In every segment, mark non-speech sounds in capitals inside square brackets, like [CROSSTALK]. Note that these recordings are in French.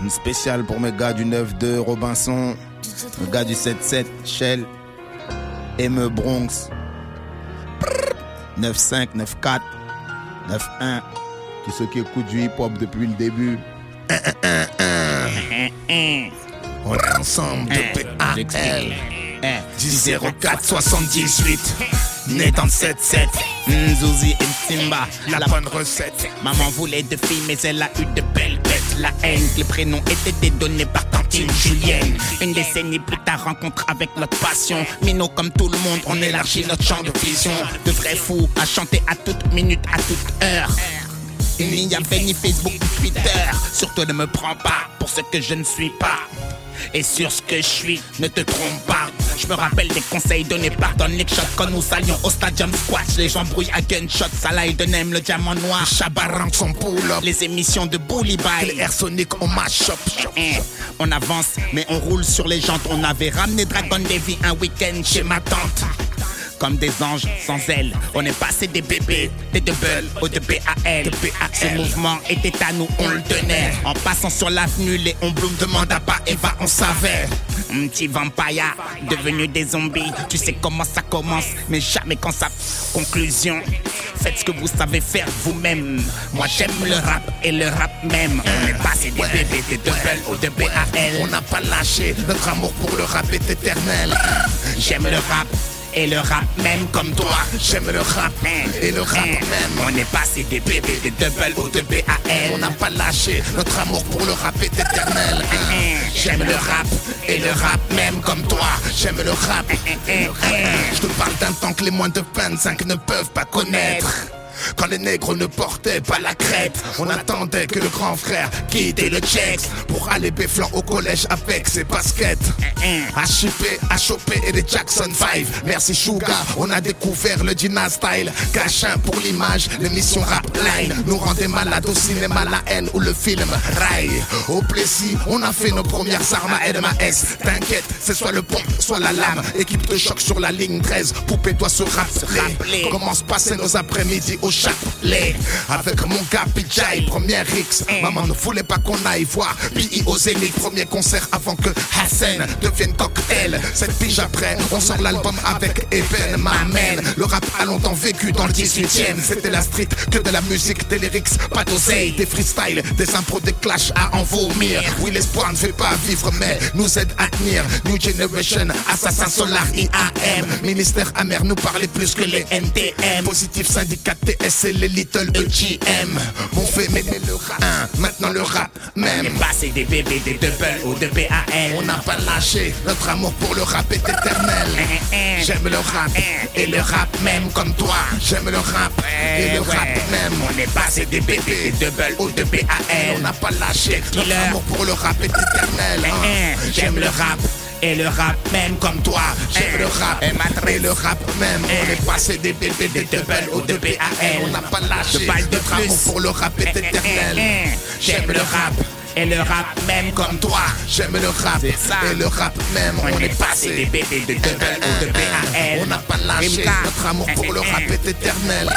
Une spéciale pour mes gars du 9-2 Robinson, mes gars du 7-7 Shell, ME Bronx, 9-5, 9-4, 9-1. Tous ceux qui écoutent du hip-hop depuis le début. [LAUGHS] On est ensemble de PAL. 10 04 78. Dans le 7-7. Nzouzi et Simba, La bonne recette. Maman voulait deux filles, mais elle a eu de belles bêtes. La haine, les prénoms étaient dédonnés par Tantine Julienne. Une décennie plus tard, rencontre avec notre passion. Mino, comme tout le monde, on élargit notre champ de vision. De vrais fous à chanter à toute minute, à toute heure. Il n'y avait ni Facebook ni Twitter. Surtout ne me prends pas pour ce que je ne suis pas. Et sur ce que je suis, ne te trompe pas. Je me rappelle des conseils donnés par Don Nick Shot quand nous allions au stadium squash. Les gens brouillent à gunshot, Salah et Denem, le diamant noir. Chabaran son pull-up. Les émissions de Bully Bye. Les air sonic on mash-up. Eh, On avance, mais on roule sur les jantes. On avait ramené Dragon Davy un week-end chez ma tante. Comme des anges sans ailes, on est passé des bébés, des double au de BAL. Ce mouvement était à nous, on le tenait. En passant sur l'avenue, les on bloom demande à pas Eva, on savait. Un petit vampire devenu des zombies. Tu sais comment ça commence, mais jamais quand ça. Conclusion. Faites ce que vous savez faire vous-même. Moi j'aime le rap et le rap même. On est passé des bébés, des double au de BAL. On n'a pas lâché. Notre amour pour le rap est éternel. J'aime le rap et le rap même comme toi. J'aime le rap et le rap même. On est passé des bébés, des double au de On BAL. n'a pas lâché. Notre amour pour le rap est éternel. J'aime le rap et le rap même comme toi. J'aime le rap. Je te parle d'un temps que les moins de 25 ne peuvent pas connaître. Quand les nègres ne portaient pas la crête, on attendait que le grand frère quitte le check pour aller béflant au collège avec ses baskets. À choper et des Jackson 5. Merci Suga, on a découvert le Gina Style. Cachin pour l'image, l'émission Rap Line nous rendait malades au cinéma, la haine ou le film Rai. Au Plessis, on a fait nos premières armes à S. T'inquiète, c'est soit le pont, soit la lame. Équipe de choc sur la ligne 13, poupée doit se rappeler. Comment se passer nos après-midi au chapelet Avec mon gars Pijay, première X. Maman ne voulait pas qu'on aille voir P.I. au Zénith, premier concert avant que Hassan devienne cocktail. Cette pige après, on sort l'album avec Eben Mamen. Le rap a longtemps vécu dans le 18ème. C'était la street, que de la musique, des lyrics, pas d'oseille, des freestyles, des impros, des clashs à en vomir. Oui, l'espoir ne fait pas vivre, mais nous aide à tenir. New Generation, Assassin Solar, IAM. Ministère amer nous parlait plus que les NTM. Positif syndicat TS et les Little EGM. Mon fait, mais le rap, hein, maintenant le rap On est même. passé des bébés, des double au de BAL. On n'a pas lâché, notre amour pour le rap est éternel. J'aime le rap et le rap même comme toi. J'aime le rap et Eh le rap même. On est passé des bébés, des double au de On BAL. n'a pas lâché, notre amour pour le rap est éternel. hein. Eh, J'aime le rap et le rap même comme toi. J'aime le rap et le rap même. On Eh. est passé des bébés, des double au de BAL. On n'a pas lâché, De balle de notre amour plus. pour le rap est éternel. Eh, J'aime le rap et le rap même comme toi. J'aime le rap et le rap même. On est passé des bébés, des double au de BAL. On n'a pas lâché, notre amour pour le rap est éternel.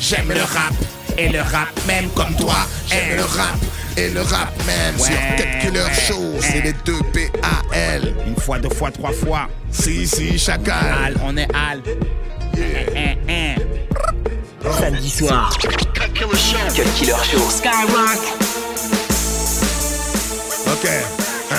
J'aime le rap et le rap même comme toi. J'aime le rap et le rap même. Ouais. Sur Tech Killer Show, c'est les deux PAL. Une fois, deux fois, trois fois. Si, si, chacal. Al, on est Al. Eh, eh. Samedi soir. Cut Killer Show. Skyrock. Ok. Hein.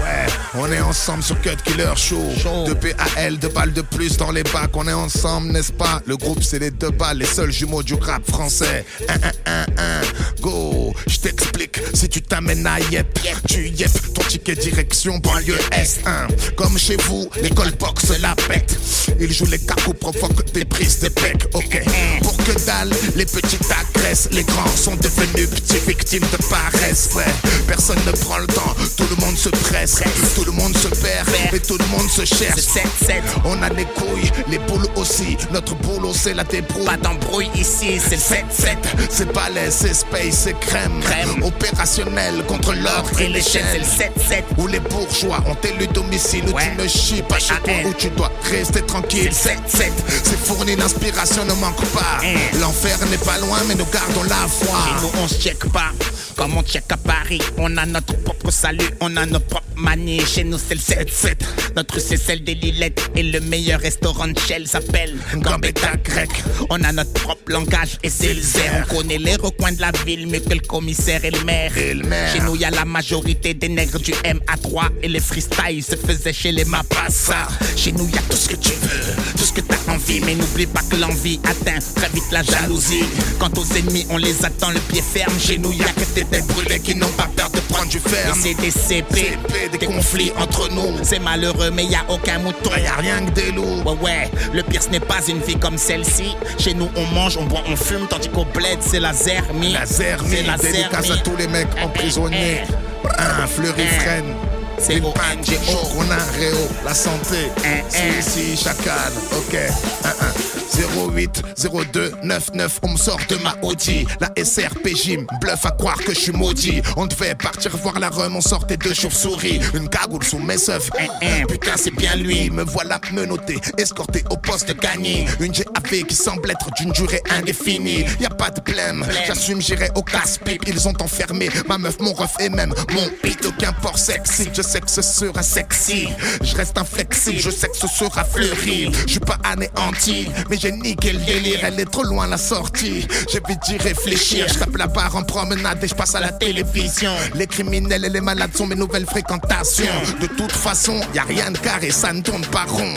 Ouais, on est ensemble sur Cut Killer Show. Show. Deux PAL, deux balles de plus dans les bacs. On est ensemble, n'est-ce pas? Le groupe, c'est les deux balles, les seuls jumeaux du rap français. Un, un, un, un. Go, je t'explique. Si tu t'amènes à Yep, tu Yep ticket direction banlieue S1. Comme chez vous, l'école boxe la pète. Ils jouent les cacos, provoquent des prises de bec. Ok, pour que dalle, les petites agressent. Les grands sont devenus petits victimes de paresse. Ouais, personne ne prend le temps, tout le monde se presse. Tout le monde se perd et tout le monde se cherche. C'est 7-7. On a les couilles, les boules aussi. Notre boulot, c'est la débrouille. Pas d'embrouille ici, c'est le 7-7. C'est balai, c'est space, c'est crème. Crème. Opérationnel contre l'ordre Et les chaînes, c'est le 7-7. Où les bourgeois ont élu domicile où Ouais. tu ne chies pas chez toi où tu dois rester tranquille. 7-7, c'est fourni, l'inspiration ne manque pas. Hein. L'enfer n'est pas loin, mais nous gardons la foi. Et nous on se check pas comme on check à Paris. On a notre propre salut, on a notre propre manie. Chez nous c'est le 7-7. Notre c'est celle des Lilettes. Et le meilleur restaurant de Shell s'appelle Gambetta Grec. On a notre propre langage et c'est le zère. On connaît les recoins de la ville mieux que le commissaire et le maire. Et le maire. Chez nous y a la majorité des nègres du MA3 et les freestyles se faisaient chez les Mapassa. Chez nous y a tout ce que tu veux, tout ce que t'as envie, mais n'oublie pas que l'envie atteint très vite la jalousie. Quant aux ennemis, on les attend le pied ferme. Chez nous y a que des têtes brûlées qui n'ont pas peur de prendre du ferme. C'est des CP, CP, des conflits entre nous. C'est malheureux, mais y a aucun mouton. Y a rien que des loups. Ouais, ouais, le pire ce n'est pas une vie comme celle-ci. Chez nous, on mange, on boit, on fume, tandis qu'au bled, c'est la zermie. La zermie, C'est la dédicace à tous les mecs emprisonnés. Un fleurifrène. C'est Une au panne, NGO. on a un réo, la santé. Un, Si, si, chacal, ok. 08 02 99, on me sort de ma Audi. La SRPJ me bluffe à croire que je suis maudit. On devait partir voir la rhum, on sortait deux chauves-souris. Une cagoule sous mes œufs. Putain, c'est bien lui, me voilà menotté, escorté au poste de gagné. Une GAV qui semble être d'une durée indéfinie. Y a pas de blême, j'assume, j'irai au casse-pipe. Ils ont enfermé ma meuf, mon ref et même mon pit. Aucun port sexy, je sais que ce sera sexy. Je reste inflexible, je sais que ce sera fleuri. Je suis pas anéanti, mais j'ai niqué le délire. Elle est trop loin la sortie. J'ai vite d'y réfléchir. Je tape la barre en promenade et je passe à la télévision. Les criminels et les malades sont mes nouvelles fréquentations. De toute façon, y a rien de carré, ça ne tourne pas rond.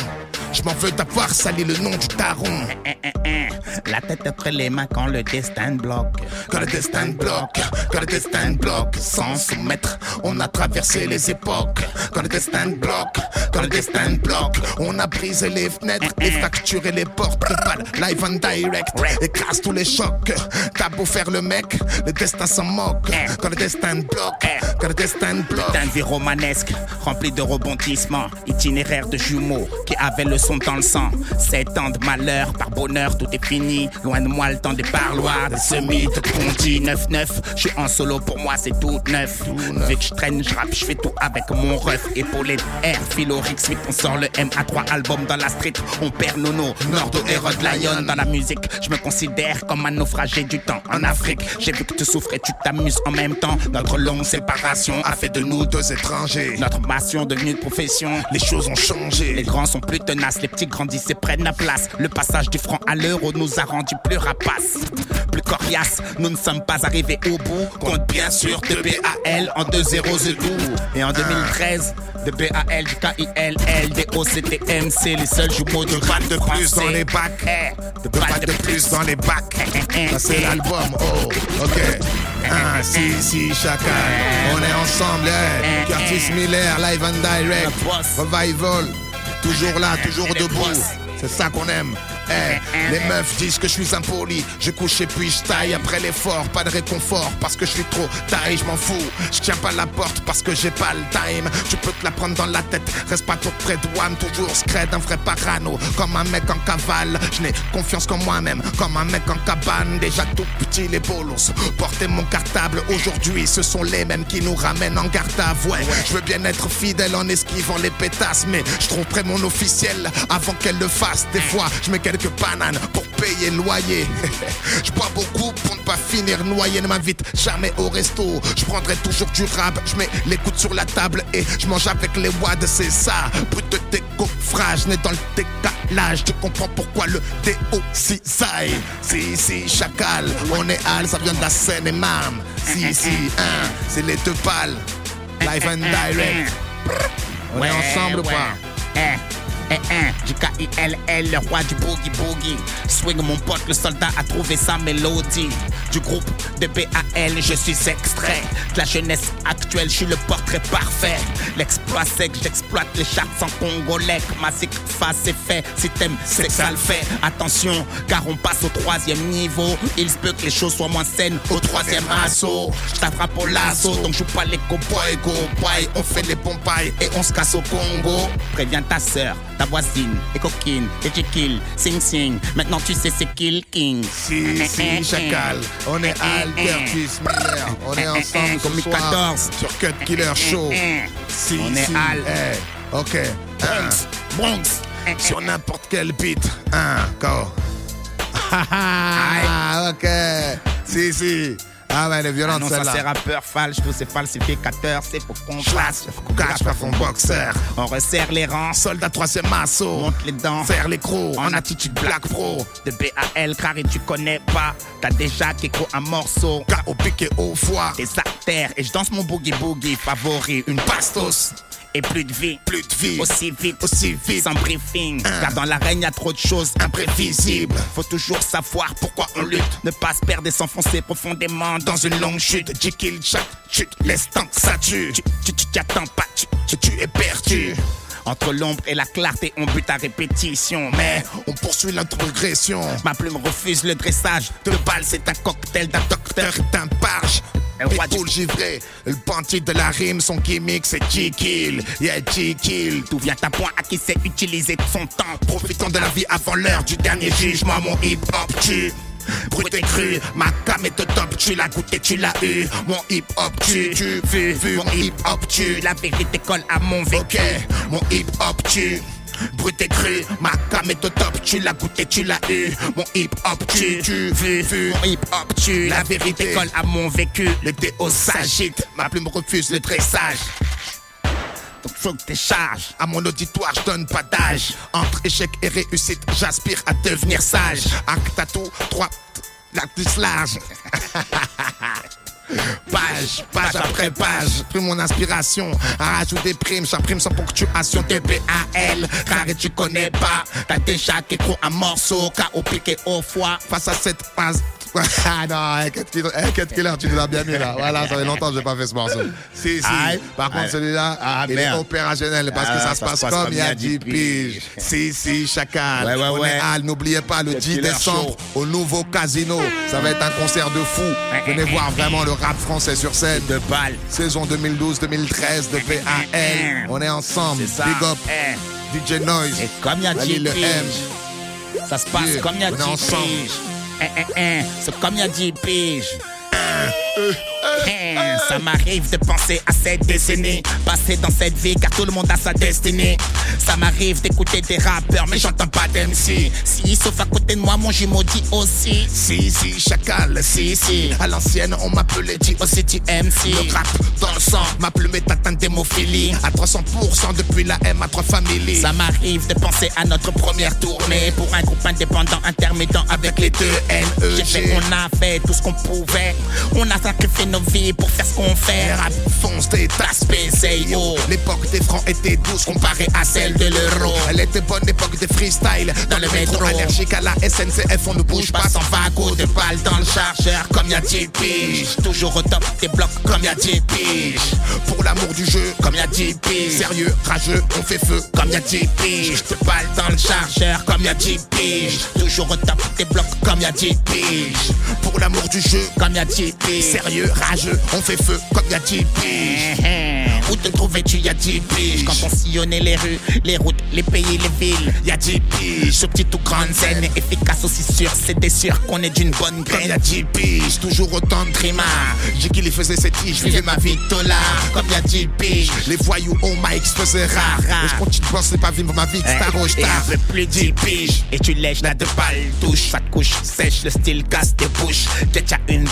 Je m'en veux d'avoir sali le nom du taron. Hein, hein, hein. La tête entre les mains quand le destin bloque. Quand le destin bloque, quand le destin bloque, sans soumettre, on a traversé les époques. Quand le destin bloque, quand le destin bloque, on a brisé les fenêtres et fracturé les portes. Prépare live and direct, écrase tous les chocs. T'as beau faire le mec, le destin s'en moque. Quand le destin bloque, quand le destin bloque. D'un vie romanesque, rempli de rebondissements, itinéraire de jumeaux qui avaient le son dans le sang. Sept ans de malheur, par bonheur, tout est fini. Loin de moi le temps des parloirs, des semis de Ponty. 9-9, je suis en solo, pour moi c'est tout neuf. Vu que je traîne, je rappe, je fais tout avec mon ref. Épaulé de R, Philo, Rick Smith, on sort le MA3 album dans la street. On perd Nono, Nordo et Rod Lion dans la musique. Je me considère comme un naufragé du temps en Afrique. J'ai vu que tu souffres et tu t'amuses en même temps. Notre longue séparation a fait de nous deux Deux étrangers, notre passion devenue de profession. les choses ont changé. Les grands sont plus tenaces, les petits grandissent et prennent la place. Le passage du franc à l'euro nous a rendus plus rapaces, plus coriaces. Nous ne sommes pas arrivés au bout. Compte bien sûr de BAL en 2-0 c'est tout. Et en 2013, de BAL, du KIL, LDO, CTM, c'est les seuls jumeaux du rap de plus dans les bacs. Eh, de pattes de plus dans les bacs. Ça c'est l'album, oh, ok. Un, si, si, chacal. On est ensemble, eh. Curtis Miller, live and direct. Revival. Toujours là, toujours debout. C'est ça qu'on aime. Eh, les meufs disent que je suis impoli. Je couche et puis je taille après l'effort. Pas de réconfort parce que je suis trop taille, je m'en fous. Je tiens pas la porte parce que j'ai pas le time. Tu peux te la prendre dans la tête. Reste pas trop près de WAM, toujours scred, un vrai parano. Comme un mec en cavale. Je n'ai confiance qu'en moi-même. Comme un mec en cabane. Déjà tout petit, les bolos. Porter mon cartable aujourd'hui. Ce sont les mêmes qui nous ramènent en garde à vue. Je veux bien être fidèle en esquivant les pétasses. Mais je tromperai mon officiel avant qu'elle le fasse. Des fois, je mets quelques bananes pour payer le loyer. [LAUGHS] je bois beaucoup pour ne pas finir noyé. Ne m'invite jamais au resto. Je prendrai toujours du rap. Je mets les coudes sur la table et je mange avec les wads. C'est ça. Brut de décoffrage. Né dans le décalage. Tu comprends pourquoi le DO si saille. Si, si, chacal. On est Al, ça vient de la scène et mam. Si, si, hein. C'est les deux balles. Live and direct. On est ensemble ou pas? Eh, eh, eh, du K-I-L-L, le roi du boogie boogie. Swing mon pote, le soldat a trouvé sa mélodie. Du groupe de BAL, je suis extrait. De la jeunesse actuelle, je suis le portrait parfait. L'exploit que j'exploite les charts sans congolais. Ma face c'est fait. Si t'aimes, c'est que ça le fait. Attention, car on passe au troisième niveau. Il se peut que les choses soient moins saines au troisième assaut. Je t'attrape au lasso, donc je joue pas les cowboys, go boy. On fait les pompayes et on se casse au Congo. Préviens ta sœur, ta voisine, et coquine, et tu kill, sing sing. Maintenant tu sais c'est kill king. Si, si, chacal. On est Al Curtis Miller. On est ensemble Comme soir 14. sur Cut Killer Show. Si, On est si. Al. Eh, ok. Bronx, Hein. Bronx. Eh, Sur n'importe quel beat. Hein, [LAUGHS] go. Ah, ok. Si, si. Ah ouais, les Ah violentes, non, ça c'est celle-là. rappeur falche, tous ces falsificateurs, c'est pour qu'on fasse. catch pas son boxeur. On resserre les rangs, Soldat troisième assaut. monte les dents. Faire les crocs en attitude black pro. De BAL, car et tu connais pas. T'as déjà qu'écro un morceau. K.O. piqué au foie. Des artères et je danse mon boogie boogie favori. Une Bastos. Et plus de vie. Plus de vie. Aussi vite, Aussi vite. sans briefing. Hein. Car dans l'arène, y a trop de choses Imprévisibles. Faut toujours savoir pourquoi on lutte. Ne pas se perdre et s'enfoncer profondément dans une longue chute. J kill chaque chute. Laisse tant que ça tue. Tu, tu, tu t'y attends pas, tu, Tu, tu es perdu. Entre l'ombre et la clarté, on bute à répétition. Mais on poursuit la progression. Ma plume refuse le dressage. De balle, c'est un cocktail d'un docteur. Docteur est un parge. Un roi du- givré. Le panty de la rime, son gimmick, c'est J-Kill. Yeah, J-Kill. D'où vient ta point à qui sait utiliser son temps? Profitons de la vie avant l'heure du dernier jugement. Mon hip-hop tue. Brut et cru, ma cam est au top, tu l'as goûté, tu l'as eu. Mon hip-hop tue, tu vu, vu, mon hip-hop tue. La vérité colle à mon vécu. Ok, mon hip-hop tue. Brut et cru, ma cam est au top, tu l'as goûté, tu l'as eu. Mon hip-hop tue, tu vu, vu. Mon hip-hop tue. La vérité colle à mon vécu. Le déo s'agite, ma plume refuse le dressage. Donc faut que t'es charge. À mon auditoire, je donne pas d'âge. Entre échec et réussite, j'aspire à devenir sage. Acte à tout, trois, la plus large. [LAUGHS] Page, page après page, plus mon inspiration à rajouter des primes, j'imprime sans ponctuation TBAL, car tu connais pas, T'as déjà qu'écro un morceau, KO piqué au foie. face à cette phase. [LAUGHS] Ah non, Killer, tu nous l'as bien mis là. Voilà, ça fait longtemps que j'ai pas fait ce morceau. Si, si. Aïe. Par contre, Aïe. celui-là, Ah, il merde. est opérationnel parce que Ah, ça se passe comme il y a 10 piges. Si, si, chacal. Ouais, ouais, est ouais. Al, n'oubliez pas le Cut 10 Killer décembre au nouveau casino. Ça va être un concert de fou. Venez voir vraiment le rap français sur scène. De balle. Saison 2012-2013 de PAL. On est ensemble. C'est ça. Big up. DJ Noise. Et comme il y a Allez, 10 le piges, ça se passe Yeah, comme il y a on est 10 ensemble. piges. Eh, eh, eh, C'est comme il a 10 piges. Ça m'arrive de penser à cette décennie Passée dans cette vie car tout le monde a sa destinée Ça m'arrive d'écouter des rappeurs mais j'entends pas d'MC Si sauf à côté de moi mon jumeau dit aussi Si, si, chacal, si, si. À l'ancienne, on m'appelait dit Aussi tu MC Le rap dans le sang, ma plume est atteinte d'hémophilie. À 300% depuis la M à 3 familles. Ça m'arrive de penser à notre première tournée Pour un groupe indépendant intermittent avec les deux NEG. J'ai fait, on a fait tout ce qu'on pouvait On a sacrifié nos pour faire ce qu'on fait Rap fonce des tasses yo L'époque des francs était douce comparée à celle de l'euro. Elle était bonne l'époque des freestyle dans le métro. Allergique à la SNCF, on ne bouge pas sans vago de balles dans le chargeur comme y'a 10 piges. Toujours au top des blocs Comme y'a 10 piges. Pour l'amour du jeu, comme y'a 10 piges sérieux, rageux, on fait feu Comme y'a 10 piges Te balle dans le chargeur Comme y'a 10 piges Toujours au top des blocs Comme y'a 10 piges Pour l'amour du jeu, Comme y'a 10 piges sérieux, rageux, on fait feu comme y'a 10 piges. Eh, eh. Où te trouvais-tu il y a 10 piges Quand on sillonnait les rues, les routes, les pays, les villes Y'a 10 piges. Sur petite ou grande scène Efficace aussi sûr C'était sûr qu'on est d'une bonne Comme graine y'a 10 piges, toujours autant de Trimard. J'ai qui les faisait cette tige, je vivais ma vie dollar. Comme y'a 10 piges Les voyous mic se faisaient rare. Et je continue de bosser pas vivre ma vie de star au star. peu plus 10 piges Et tu lèches la deux balles touche Ça te couche sèche Le style casse tes bouches y'a une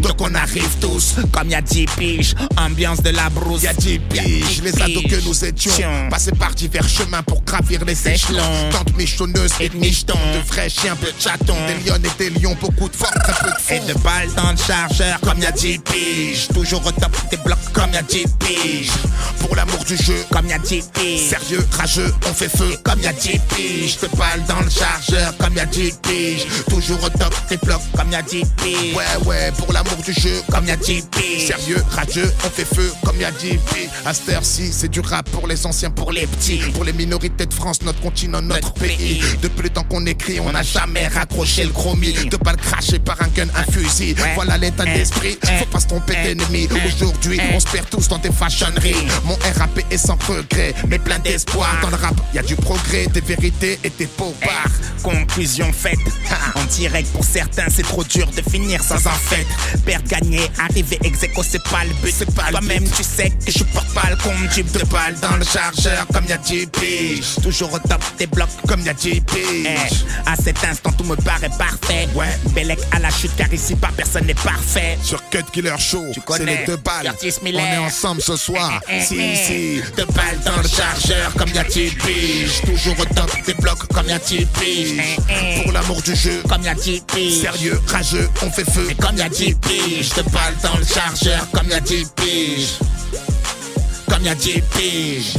Donc on arrive tous Comme y'a 10 piges Ambiance de la brousse. Y'a 10 piges, les ados que nous étions. Passés par divers chemins pour gravir les échelons. Tante michonneuse et Et de de michetons. De vrais chiens, peu de chatons. Des lions et des lions, beaucoup de force, très peu de Et de balles dans le chargeur Comme y'a 10 piges. Toujours au top des blocs Comme y'a 10 piges. Pour l'amour du jeu Comme y'a 10 piges. Sérieux, rageux, on fait feu. Comme y'a 10 piges Te balle dans le chargeur Comme y'a 10 piges. Toujours au top Des blocs Comme y'a 10 piges. Ouais, ouais, pour l'amour du jeu Comme y'a 10 piges Sérieux, rageux, on fait feu comme y'a puis À cette heure-ci, c'est du rap pour les anciens, pour les petits. Pour les minorités de France, notre continent, notre, Notre pays. pays. Depuis le temps qu'on écrit, on n'a jamais raccroché le chromie De pas le cracher par un gun, un fusil. Ouais. Voilà l'état d'esprit, faut pas se tromper d'ennemi. Aujourd'hui, on se perd tous dans des fashionneries. Mon RAP est sans regret, mais plein d'espoir. Dans le rap, y a du progrès, des vérités et des bars. Conclusion faite. En direct pour certains c'est trop dur de finir sans en fait Perdre, gagner, arriver ex aequo c'est pas le but C'est pas Toi-même tu sais que je porte pas le compte, tube de balle dans le chargeur comme y'a 10 piges. Toujours au top des blocs Comme y'a 10 Eh, piges. à cet instant tout me paraît parfait. Ouais. Bellec à la chute car ici pas personne n'est parfait. Sur Cut Killer Show, c'est les deux balles. On est ensemble ce soir. Eh, eh, Si, eh. si. Deux balles dans le chargeur comme y'a 10 piges. Toujours au top des blocs comme y'a 10 piges. Pour l'amour du jeu, Comme y'a 10 piges. sérieux, rageux, on fait feu. Mais comme y'a 10 piges, deux balles dans le chargeur comme y'a 10 piges. Comme y'a 10 piges.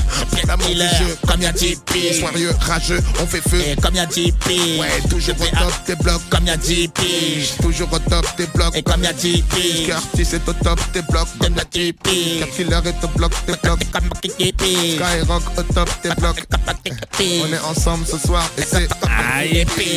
Killer, jeu. comme y'a 10 piges. Sérieux, rageux, on fait feu. Et comme y'a 10 piges. Ouais, toujours au Je top des blocs. Comme y'a 10 piges. Toujours au top des blocs. Et comme y'a 10 piges. Curtis est au top des blocs. Comme y'a 10 piges. Cut Killer est au bloc des blocs. Comme y'a 10 piges. Skyrock au top des blocs. Comme y'a 10 piges. On est ensemble ce soir et c'est piges.